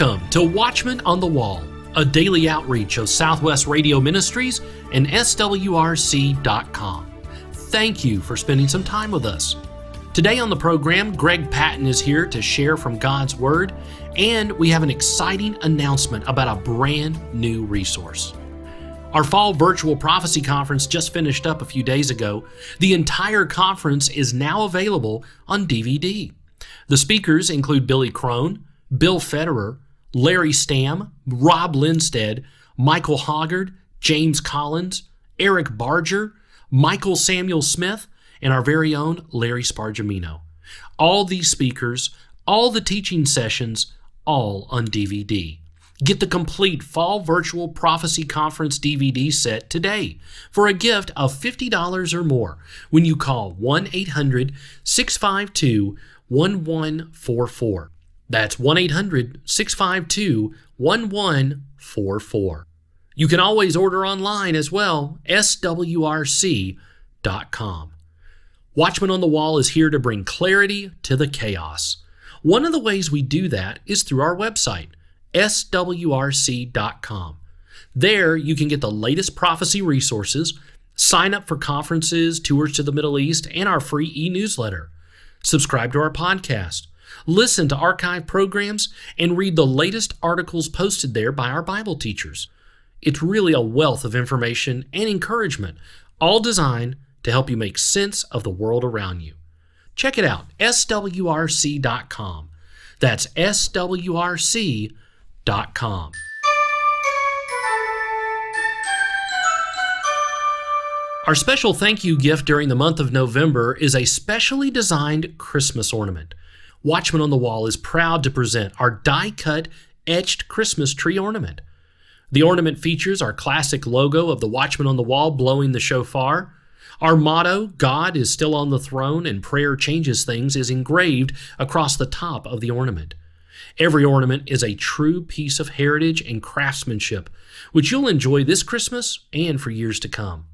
Welcome to Watchman on the Wall, a daily outreach of Southwest Radio Ministries and SWRC.com. Thank you for spending some time with us. Today on the program, Greg Patton is here to share from God's Word, and we have an exciting announcement about a brand new resource. Our fall virtual prophecy conference just finished up a few days ago. The entire conference is now available on DVD. The speakers include Billy Crone, Bill Federer, Larry Stamm, Rob Lindsted, Michael Hoggard, James Collins, Eric Barger, Michael Samuel Smith, and our very own Larry Spargimino. All these speakers, all the teaching sessions, all on DVD. Get the complete Fall Virtual Prophecy Conference DVD set today for a gift of $50 or more when you call 1 800 652 1144. That's 1 800 652 1144. You can always order online as well, swrc.com. Watchman on the Wall is here to bring clarity to the chaos. One of the ways we do that is through our website, swrc.com. There, you can get the latest prophecy resources, sign up for conferences, tours to the Middle East, and our free e newsletter. Subscribe to our podcast listen to archive programs, and read the latest articles posted there by our Bible teachers. It's really a wealth of information and encouragement, all designed to help you make sense of the world around you. Check it out, swrc.com. That's swrc.com. Our special thank you gift during the month of November is a specially designed Christmas ornament. Watchman on the Wall is proud to present our die cut etched Christmas tree ornament. The ornament features our classic logo of the Watchman on the Wall blowing the shofar. Our motto, God is still on the throne and prayer changes things, is engraved across the top of the ornament. Every ornament is a true piece of heritage and craftsmanship, which you'll enjoy this Christmas and for years to come.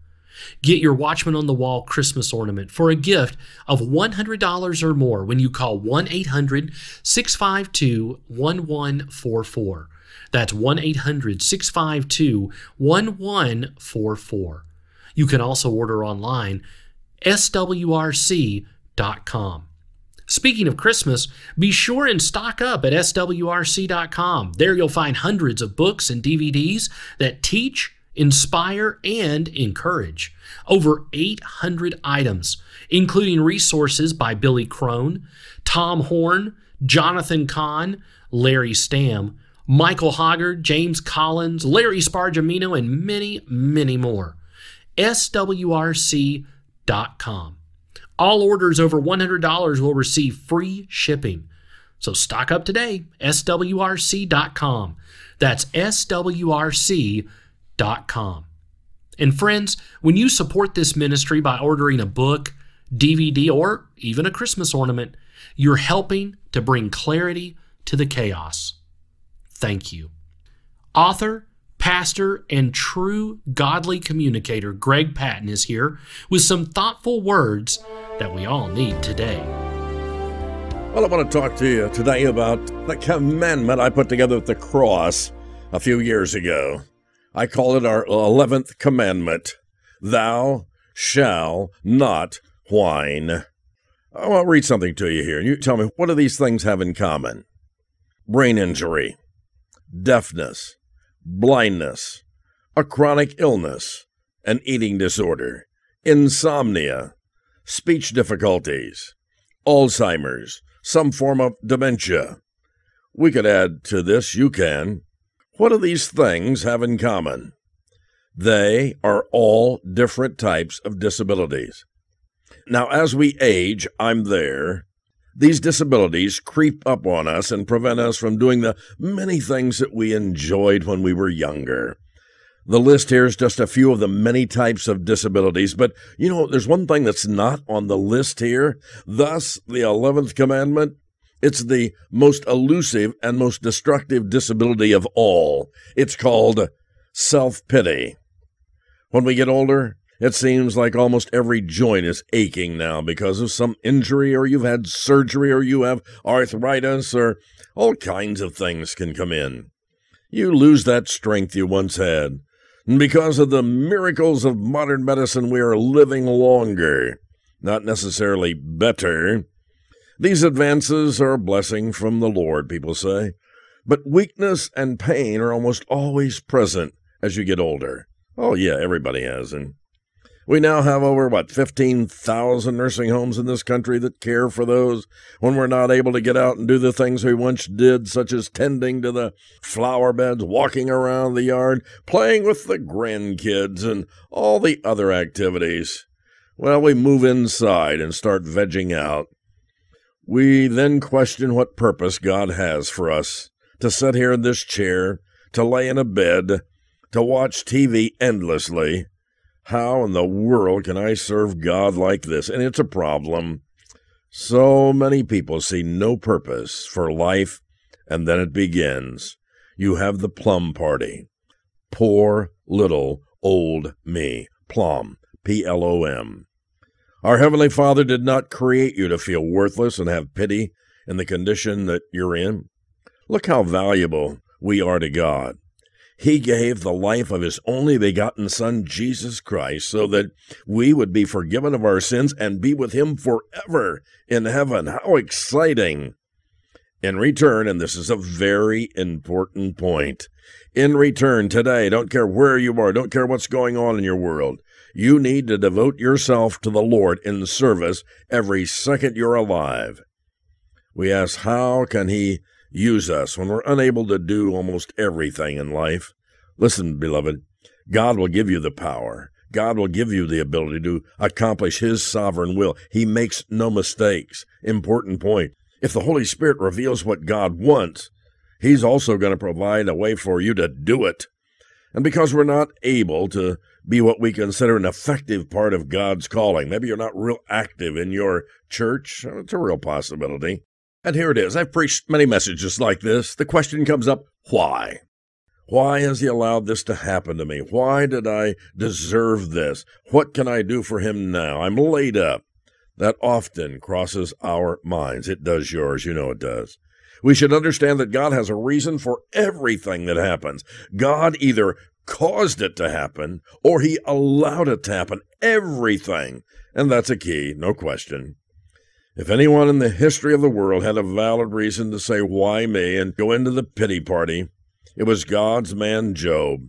Get your Watchman on the Wall Christmas ornament for a gift of $100 or more when you call 1 800 652 1144. That's 1 800 652 1144. You can also order online swrc.com. Speaking of Christmas, be sure and stock up at swrc.com. There you'll find hundreds of books and DVDs that teach inspire, and encourage. Over 800 items, including resources by Billy Crone, Tom Horn, Jonathan Cahn, Larry Stamm, Michael Hoggard, James Collins, Larry Spargimino, and many, many more. SWRC.com. All orders over $100 will receive free shipping. So stock up today, SWRC.com. That's SWRC.com and friends, when you support this ministry by ordering a book, DVD, or even a Christmas ornament, you're helping to bring clarity to the chaos. Thank you. Author, pastor, and true godly communicator Greg Patton is here with some thoughtful words that we all need today. Well, I want to talk to you today about the commandment I put together at the cross a few years ago. I call it our 11th commandment Thou shall not whine. I'll read something to you here. You tell me, what do these things have in common? Brain injury, deafness, blindness, a chronic illness, an eating disorder, insomnia, speech difficulties, Alzheimer's, some form of dementia. We could add to this, you can, what do these things have in common? They are all different types of disabilities. Now, as we age, I'm there. These disabilities creep up on us and prevent us from doing the many things that we enjoyed when we were younger. The list here is just a few of the many types of disabilities, but you know, there's one thing that's not on the list here. Thus, the 11th commandment it's the most elusive and most destructive disability of all. It's called self pity. When we get older, It seems like almost every joint is aching now because of some injury, or you've had surgery, or you have arthritis, or all kinds of things can come in. You lose that strength you once had. And because of the miracles of modern medicine, we are living longer, not necessarily better. These advances are a blessing from the Lord, people say. But weakness and pain are almost always present as you get older. Oh, yeah, everybody has. And we now have over, what, 15,000 nursing homes in this country that care for those when we're not able to get out and do the things we once did, such as tending to the flower beds, walking around the yard, playing with the grandkids, and all the other activities. Well, we move inside and start vegging out. We then question what purpose God has for us to sit here in this chair, to lay in a bed, to watch TV endlessly how in the world can I serve God like this? And it's a problem. So many people see no purpose for life, and then it begins. You have the plum party. Poor little old me. Plum. P L O M. Our Heavenly Father did not create you to feel worthless and have pity in the condition that you're in. Look how valuable we are to God. He gave the life of his only begotten Son, Jesus Christ, so that we would be forgiven of our sins and be with him forever in heaven. How exciting! In return, and this is a very important point, in return today, don't care where you are, don't care what's going on in your world, you need to devote yourself to the Lord in service every second you're alive. We ask, how can He use us when we're unable to do almost everything in life. Listen, beloved, God will give you the power. God will give you the ability to accomplish His sovereign will. He makes no mistakes. Important point. If the Holy Spirit reveals what God wants, He's also going to provide a way for you to do it. And because we're not able to be what we consider an effective part of God's calling, maybe you're not real active in your church, it's a real possibility. And here it is. I've preached many messages like this. The question comes up why? Why has he allowed this to happen to me? Why did I deserve this? What can I do for him now? I'm laid up. That often crosses our minds. It does yours. You know it does. We should understand that God has a reason for everything that happens. God either caused it to happen or he allowed it to happen. Everything. And that's a key, no question. If anyone in the history of the world had a valid reason to say, Why me? and go into the pity party, it was God's man Job.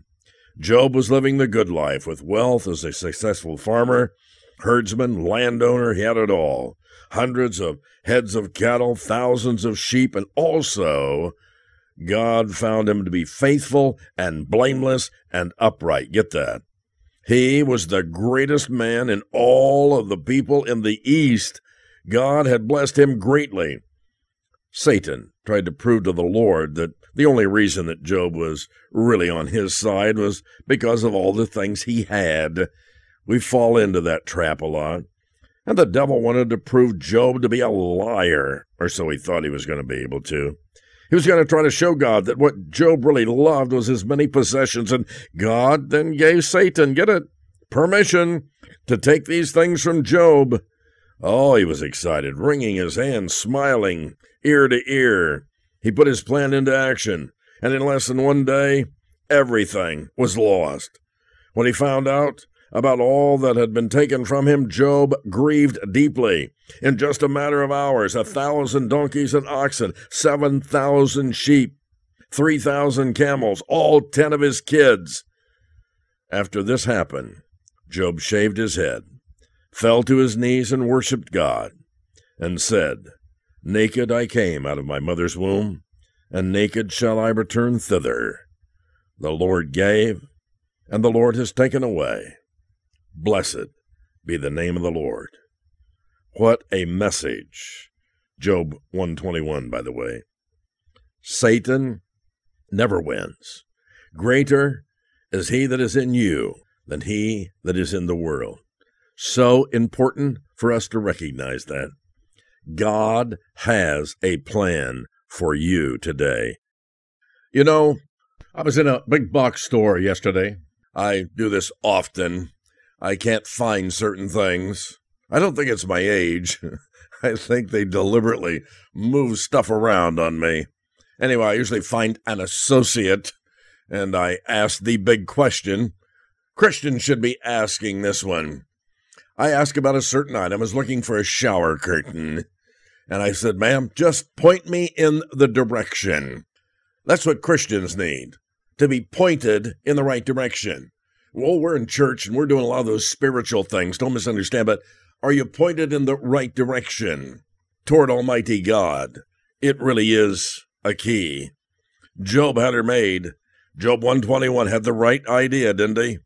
Job was living the good life with wealth as a successful farmer, herdsman, landowner, he had it all. Hundreds of heads of cattle, thousands of sheep, and also God found him to be faithful and blameless and upright. Get that. He was the greatest man in all of the people in the East God had blessed him greatly. Satan tried to prove to the Lord that the only reason that Job was really on his side was because of all the things he had. We fall into that trap a lot. And the devil wanted to prove Job to be a liar, or so he thought he was going to be able to. He was going to try to show God that what Job really loved was his many possessions, and God then gave Satan, get it, permission to take these things from Job. Oh, he was excited, wringing his hands, smiling, ear to ear. He put his plan into action, and in less than one day, everything was lost. When he found out about all that had been taken from him, Job grieved deeply. In just a matter of hours, a thousand donkeys and oxen, seven thousand sheep, three thousand camels, all ten of his kids. After this happened, Job shaved his head fell to his knees and worshipped God, and said, Naked I came out of my mother's womb, and naked shall I return thither. The Lord gave, and the Lord has taken away. Blessed be the name of the Lord. What a message. Job 121, by the way. Satan never wins. Greater is he that is in you than he that is in the world. So important for us to recognize that. God has a plan for you today. You know, I was in a big box store yesterday. I do this often. I can't find certain things. I don't think it's my age. I think they deliberately move stuff around on me. Anyway, I usually find an associate and I ask the big question. Christians should be asking this one. I asked about a certain item, I was looking for a shower curtain. And I said, ma'am, just point me in the direction. That's what Christians need to be pointed in the right direction. Well, we're in church and we're doing a lot of those spiritual things. Don't misunderstand, but are you pointed in the right direction toward Almighty God? It really is a key. Job had her made. Job 121 had the right idea, didn't he?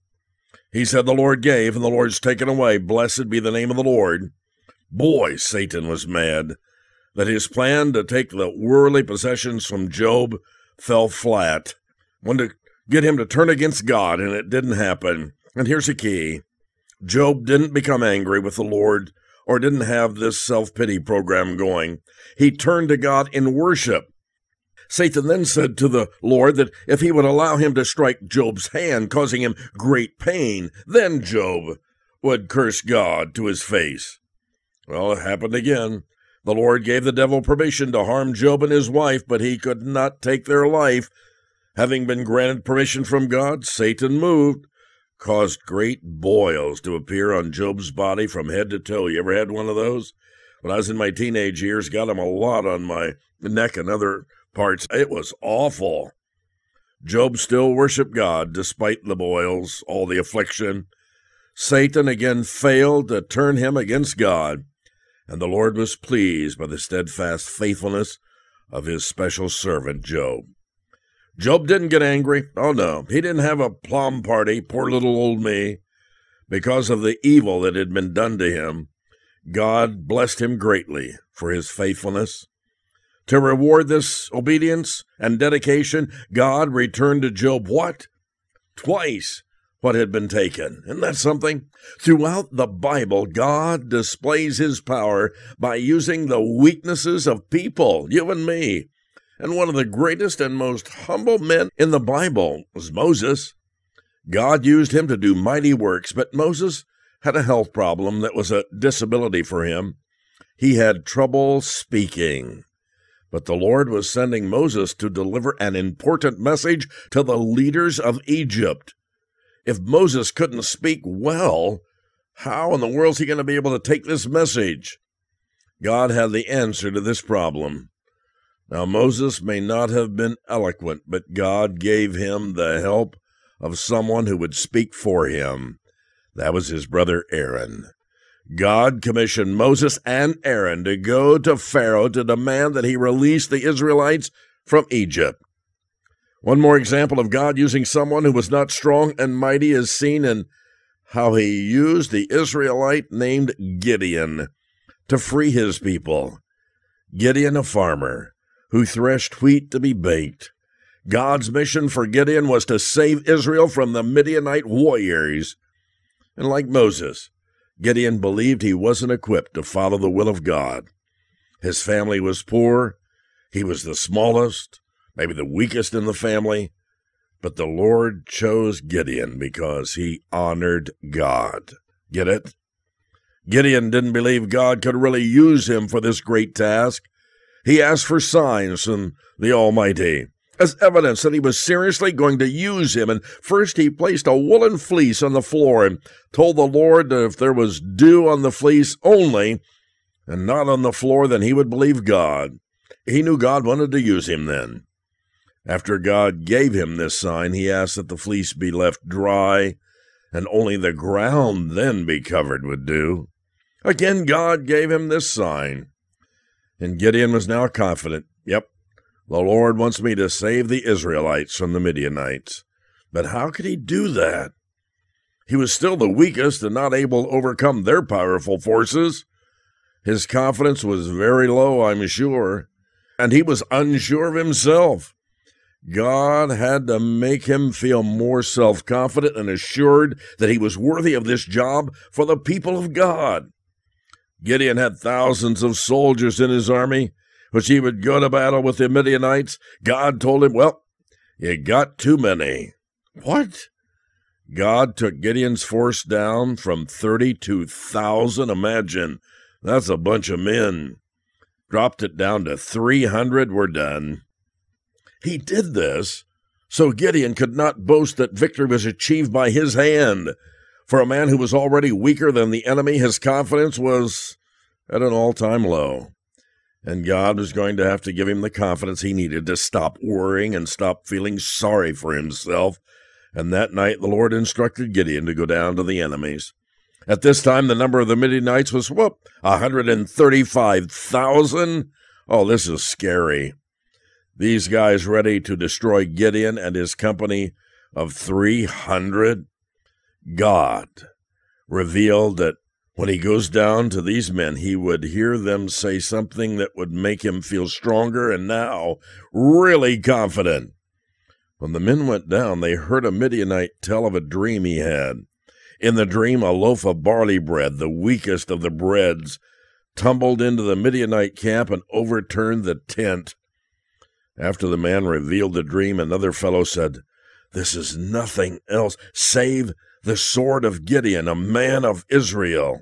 He said, The Lord gave, and the Lord's taken away. Blessed be the name of the Lord. Boy, Satan was mad that his plan to take the worldly possessions from Job fell flat. Wanted to get him to turn against God, and it didn't happen. And here's the key Job didn't become angry with the Lord or didn't have this self pity program going. He turned to God in worship. Satan then said to the Lord that if he would allow him to strike Job's hand, causing him great pain, then Job would curse God to his face. Well, it happened again. The Lord gave the devil permission to harm Job and his wife, but he could not take their life. Having been granted permission from God, Satan moved, caused great boils to appear on Job's body from head to toe. You ever had one of those? When I was in my teenage years, got them a lot on my neck and other parts. It was awful. Job still worshiped God despite the boils, all the affliction. Satan again failed to turn him against God, and the Lord was pleased by the steadfast faithfulness of his special servant Job. Job didn't get angry. Oh no, he didn't have a plum party, poor little old me. Because of the evil that had been done to him, God blessed him greatly for his faithfulness. To reward this obedience and dedication, God returned to Job what? Twice what had been taken. Isn't that something? Throughout the Bible, God displays his power by using the weaknesses of people, you and me. And one of the greatest and most humble men in the Bible was Moses. God used him to do mighty works, but Moses had a health problem that was a disability for him. He had trouble speaking. But the Lord was sending Moses to deliver an important message to the leaders of Egypt. If Moses couldn't speak well, how in the world is he going to be able to take this message? God had the answer to this problem. Now, Moses may not have been eloquent, but God gave him the help of someone who would speak for him. That was his brother Aaron. God commissioned Moses and Aaron to go to Pharaoh to demand that he release the Israelites from Egypt. One more example of God using someone who was not strong and mighty is seen in how he used the Israelite named Gideon to free his people. Gideon, a farmer who threshed wheat to be baked. God's mission for Gideon was to save Israel from the Midianite warriors. And like Moses, Gideon believed he wasn't equipped to follow the will of God. His family was poor. He was the smallest, maybe the weakest in the family. But the Lord chose Gideon because he honored God. Get it? Gideon didn't believe God could really use him for this great task. He asked for signs from the Almighty as evidence that he was seriously going to use him. And first he placed a woolen fleece on the floor and told the Lord that if there was dew on the fleece only and not on the floor, then he would believe God. He knew God wanted to use him then. After God gave him this sign, he asked that the fleece be left dry and only the ground then be covered with dew. Again, God gave him this sign. And Gideon was now confident. Yep, the Lord wants me to save the Israelites from the Midianites. But how could he do that? He was still the weakest and not able to overcome their powerful forces. His confidence was very low, I'm sure, and he was unsure of himself. God had to make him feel more self confident and assured that he was worthy of this job for the people of God. Gideon had thousands of soldiers in his army, which he would go to battle with the Midianites, God told him, Well, you got too many. What? God took Gideon's force down from 32,000. Imagine, that's a bunch of men. Dropped it down to 300. We're done. He did this so Gideon could not boast that victory was achieved by his hand. For a man who was already weaker than the enemy, his confidence was at an all time low. And God was going to have to give him the confidence he needed to stop worrying and stop feeling sorry for himself. And that night the Lord instructed Gideon to go down to the enemies. At this time, the number of the Midianites was, whoop, 135,000. Oh, this is scary. These guys ready to destroy Gideon and his company of 300. God revealed that when he goes down to these men, he would hear them say something that would make him feel stronger and now really confident. When the men went down, they heard a Midianite tell of a dream he had. In the dream, a loaf of barley bread, the weakest of the breads, tumbled into the Midianite camp and overturned the tent. After the man revealed the dream, another fellow said, This is nothing else save the sword of Gideon, a man of Israel.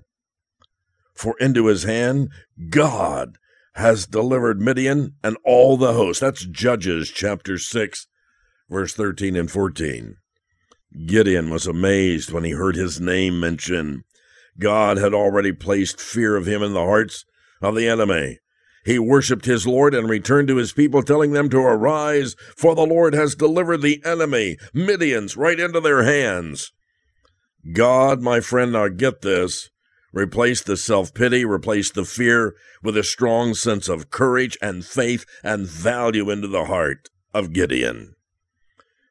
For into his hand God has delivered Midian and all the host. That's Judges chapter 6, verse 13 and 14. Gideon was amazed when he heard his name mentioned. God had already placed fear of him in the hearts of the enemy. He worshipped his Lord and returned to his people, telling them to arise, for the Lord has delivered the enemy, Midians, right into their hands. God, my friend, now get this, Replace the self pity, replace the fear with a strong sense of courage and faith and value into the heart of Gideon.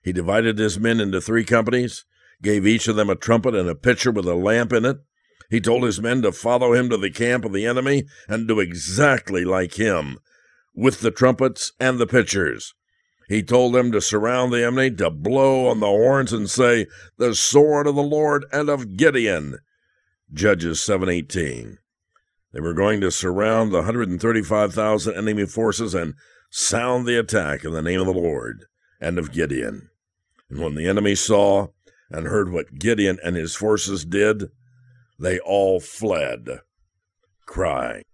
He divided his men into three companies, gave each of them a trumpet and a pitcher with a lamp in it. He told his men to follow him to the camp of the enemy and do exactly like him, with the trumpets and the pitchers. He told them to surround the enemy, to blow on the horns and say, "The sword of the Lord and of Gideon." Judges 7:18. They were going to surround the 135,000 enemy forces and sound the attack in the name of the Lord and of Gideon. And when the enemy saw and heard what Gideon and his forces did, they all fled, crying.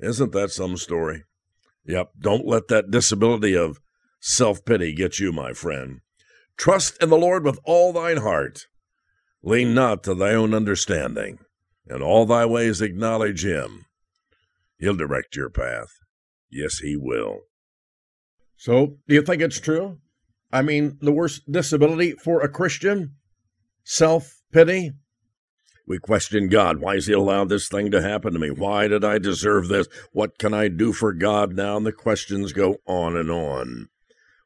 Isn't that some story? Yep, don't let that disability of self pity get you, my friend. Trust in the Lord with all thine heart. Lean not to thy own understanding. In all thy ways acknowledge him. He'll direct your path. Yes, he will. So, do you think it's true? I mean, the worst disability for a Christian? Self pity? We question God. Why has He allowed this thing to happen to me? Why did I deserve this? What can I do for God now? And the questions go on and on.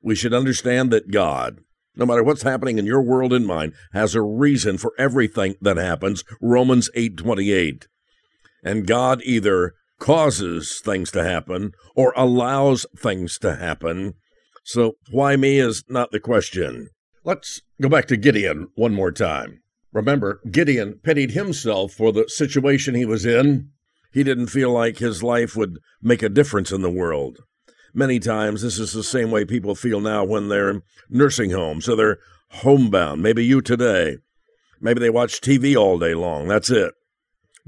We should understand that God, no matter what's happening in your world and mine, has a reason for everything that happens. Romans 8:28. And God either causes things to happen or allows things to happen. So why me is not the question. Let's go back to Gideon one more time. Remember, Gideon pitied himself for the situation he was in. He didn't feel like his life would make a difference in the world. Many times, this is the same way people feel now when they're in nursing homes, so they're homebound. Maybe you today. Maybe they watch TV all day long. That's it.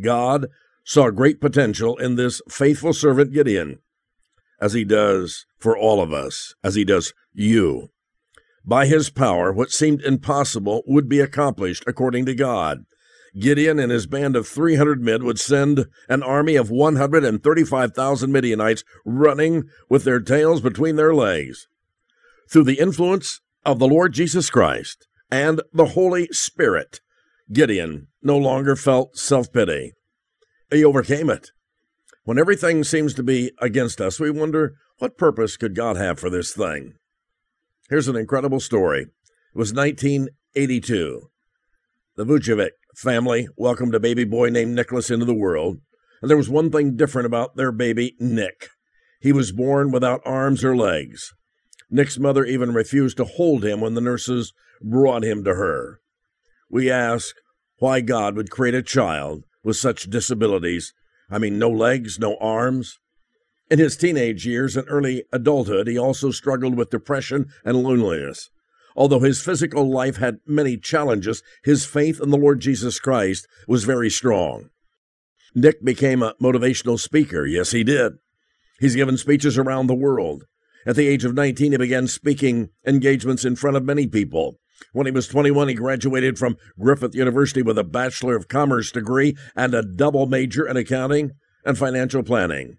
God saw great potential in this faithful servant Gideon, as he does for all of us, as he does you. By his power, what seemed impossible would be accomplished according to God. Gideon and his band of 300 men would send an army of 135,000 Midianites running with their tails between their legs. Through the influence of the Lord Jesus Christ and the Holy Spirit, Gideon no longer felt self pity. He overcame it. When everything seems to be against us, we wonder what purpose could God have for this thing? Here's an incredible story. It was 1982. The Vujicic family welcomed a baby boy named Nicholas into the world, and there was one thing different about their baby, Nick. He was born without arms or legs. Nick's mother even refused to hold him when the nurses brought him to her. We ask why God would create a child with such disabilities. I mean, no legs, no arms. In his teenage years and early adulthood, he also struggled with depression and loneliness. Although his physical life had many challenges, his faith in the Lord Jesus Christ was very strong. Nick became a motivational speaker. Yes, he did. He's given speeches around the world. At the age of 19, he began speaking engagements in front of many people. When he was 21, he graduated from Griffith University with a Bachelor of Commerce degree and a double major in accounting and financial planning.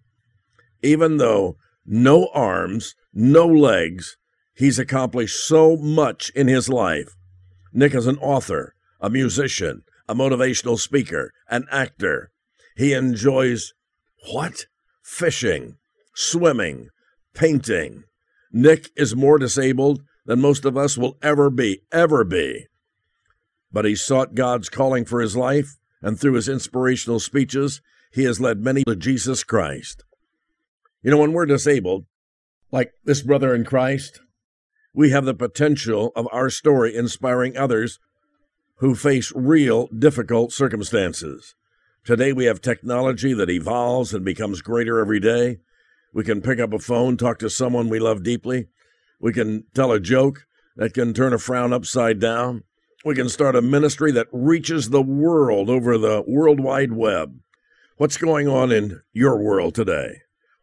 Even though no arms, no legs, he's accomplished so much in his life. Nick is an author, a musician, a motivational speaker, an actor. He enjoys what? Fishing, swimming, painting. Nick is more disabled than most of us will ever be, ever be. But he sought God's calling for his life, and through his inspirational speeches, he has led many to Jesus Christ. You know, when we're disabled, like this brother in Christ, we have the potential of our story inspiring others who face real difficult circumstances. Today we have technology that evolves and becomes greater every day. We can pick up a phone, talk to someone we love deeply. We can tell a joke that can turn a frown upside down. We can start a ministry that reaches the world over the World Wide Web. What's going on in your world today?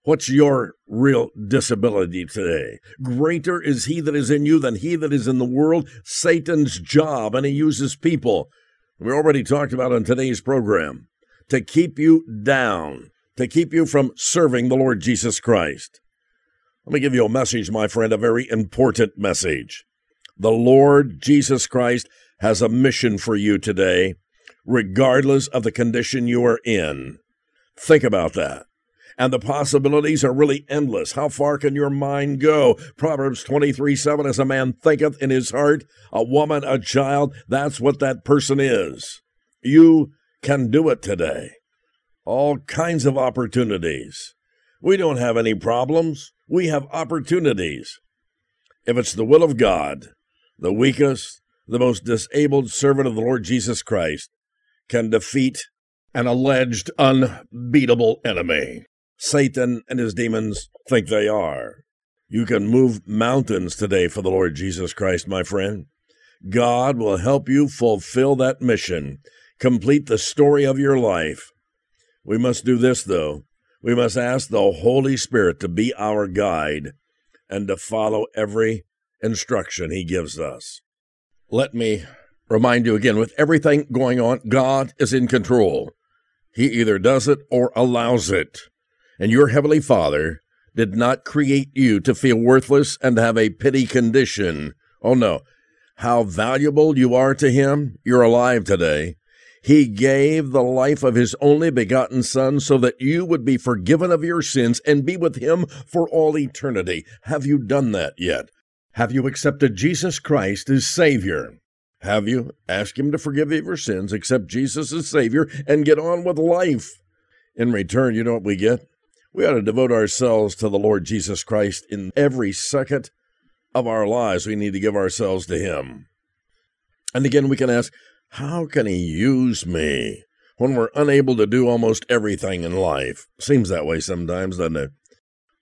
What's your real disability today? Greater is he that is in you than he that is in the world. Satan's job, and he uses people. We already talked about on today's program to keep you down, to keep you from serving the Lord Jesus Christ. Let me give you a message, my friend, a very important message. The Lord Jesus Christ has a mission for you today, regardless of the condition you are in. Think about that. And the possibilities are really endless. How far can your mind go? Proverbs 23 7 As a man thinketh in his heart, a woman, a child, that's what that person is. You can do it today. All kinds of opportunities. We don't have any problems, we have opportunities. If it's the will of God, the weakest, the most disabled servant of the Lord Jesus Christ can defeat an alleged unbeatable enemy. Satan and his demons think they are. You can move mountains today for the Lord Jesus Christ, my friend. God will help you fulfill that mission, complete the story of your life. We must do this, though. We must ask the Holy Spirit to be our guide and to follow every instruction He gives us. Let me remind you again with everything going on, God is in control. He either does it or allows it. And your Heavenly Father did not create you to feel worthless and have a pity condition. Oh no. How valuable you are to Him. You're alive today. He gave the life of His only begotten Son so that you would be forgiven of your sins and be with Him for all eternity. Have you done that yet? Have you accepted Jesus Christ as Savior? Have you? Ask Him to forgive you your sins, accept Jesus as Savior, and get on with life. In return, you know what we get? We ought to devote ourselves to the Lord Jesus Christ in every second of our lives. We need to give ourselves to Him. And again, we can ask, how can He use me when we're unable to do almost everything in life? Seems that way sometimes, doesn't it?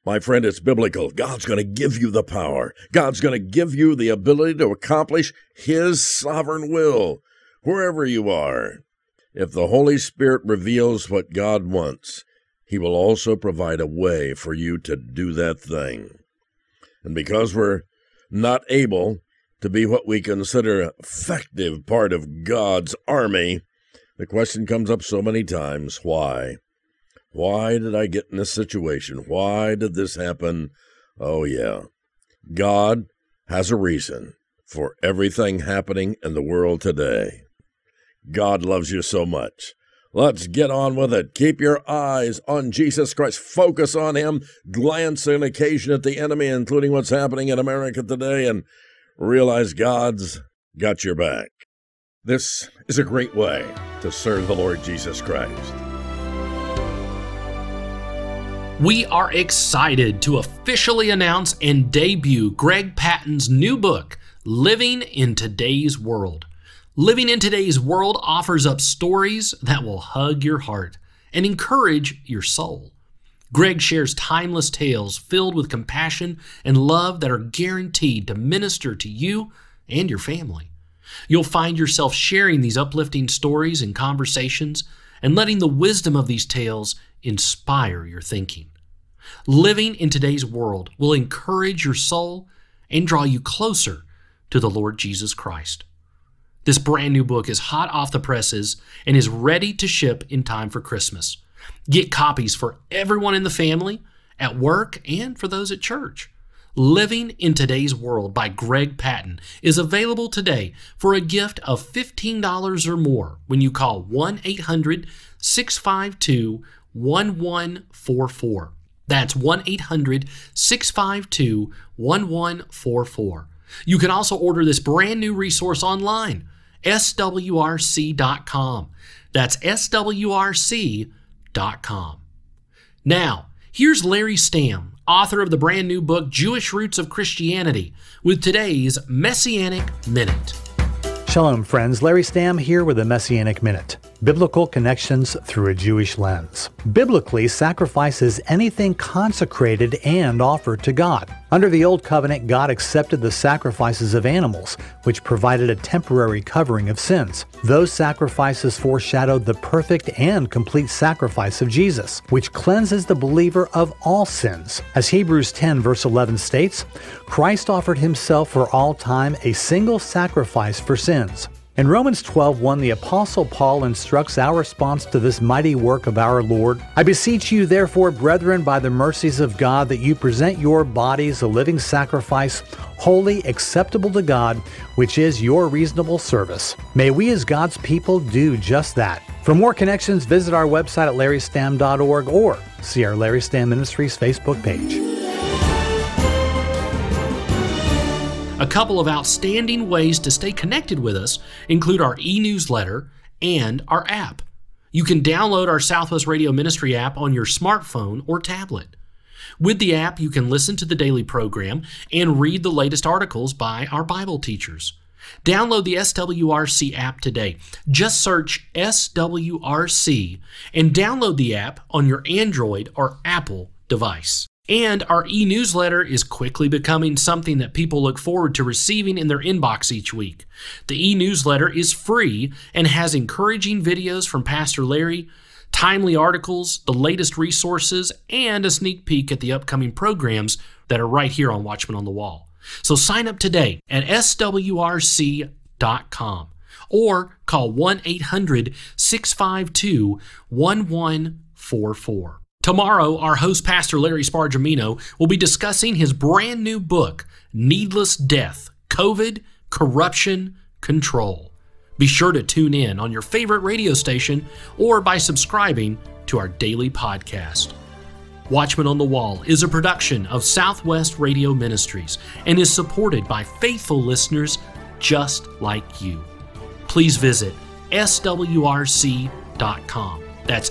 My friend, it's biblical. God's going to give you the power. God's going to give you the ability to accomplish His sovereign will wherever you are. If the Holy Spirit reveals what God wants, he will also provide a way for you to do that thing. And because we're not able to be what we consider effective part of God's army, the question comes up so many times why? Why did I get in this situation? Why did this happen? Oh, yeah. God has a reason for everything happening in the world today. God loves you so much. Let's get on with it. Keep your eyes on Jesus Christ. Focus on Him. Glance an occasion at the enemy, including what's happening in America today, and realize God's got your back. This is a great way to serve the Lord Jesus Christ. We are excited to officially announce and debut Greg Patton's new book, Living in Today's World. Living in today's world offers up stories that will hug your heart and encourage your soul. Greg shares timeless tales filled with compassion and love that are guaranteed to minister to you and your family. You'll find yourself sharing these uplifting stories and conversations and letting the wisdom of these tales inspire your thinking. Living in today's world will encourage your soul and draw you closer to the Lord Jesus Christ. This brand new book is hot off the presses and is ready to ship in time for Christmas. Get copies for everyone in the family, at work, and for those at church. Living in Today's World by Greg Patton is available today for a gift of $15 or more when you call 1 800 652 1144. That's 1 800 652 1144. You can also order this brand new resource online, swrc.com. That's swrc.com. Now, here's Larry Stamm, author of the brand new book Jewish Roots of Christianity, with today's Messianic Minute. Shalom, friends. Larry Stamm here with a Messianic Minute. Biblical connections through a Jewish lens. Biblically, sacrifice is anything consecrated and offered to God. Under the Old Covenant, God accepted the sacrifices of animals, which provided a temporary covering of sins. Those sacrifices foreshadowed the perfect and complete sacrifice of Jesus, which cleanses the believer of all sins. As Hebrews 10, verse 11 states, Christ offered himself for all time a single sacrifice for sins. In Romans 12:1, the apostle Paul instructs our response to this mighty work of our Lord. I beseech you therefore, brethren, by the mercies of God, that you present your bodies a living sacrifice, holy, acceptable to God, which is your reasonable service. May we as God's people do just that. For more connections, visit our website at larrystamm.org or see our Larry Stamm Ministries Facebook page. A couple of outstanding ways to stay connected with us include our e newsletter and our app. You can download our Southwest Radio Ministry app on your smartphone or tablet. With the app, you can listen to the daily program and read the latest articles by our Bible teachers. Download the SWRC app today. Just search SWRC and download the app on your Android or Apple device. And our e newsletter is quickly becoming something that people look forward to receiving in their inbox each week. The e newsletter is free and has encouraging videos from Pastor Larry, timely articles, the latest resources, and a sneak peek at the upcoming programs that are right here on Watchman on the Wall. So sign up today at swrc.com or call 1 800 652 1144. Tomorrow, our host, Pastor Larry Spargimino, will be discussing his brand new book, Needless Death COVID, Corruption, Control. Be sure to tune in on your favorite radio station or by subscribing to our daily podcast. Watchman on the Wall is a production of Southwest Radio Ministries and is supported by faithful listeners just like you. Please visit swrc.com. That's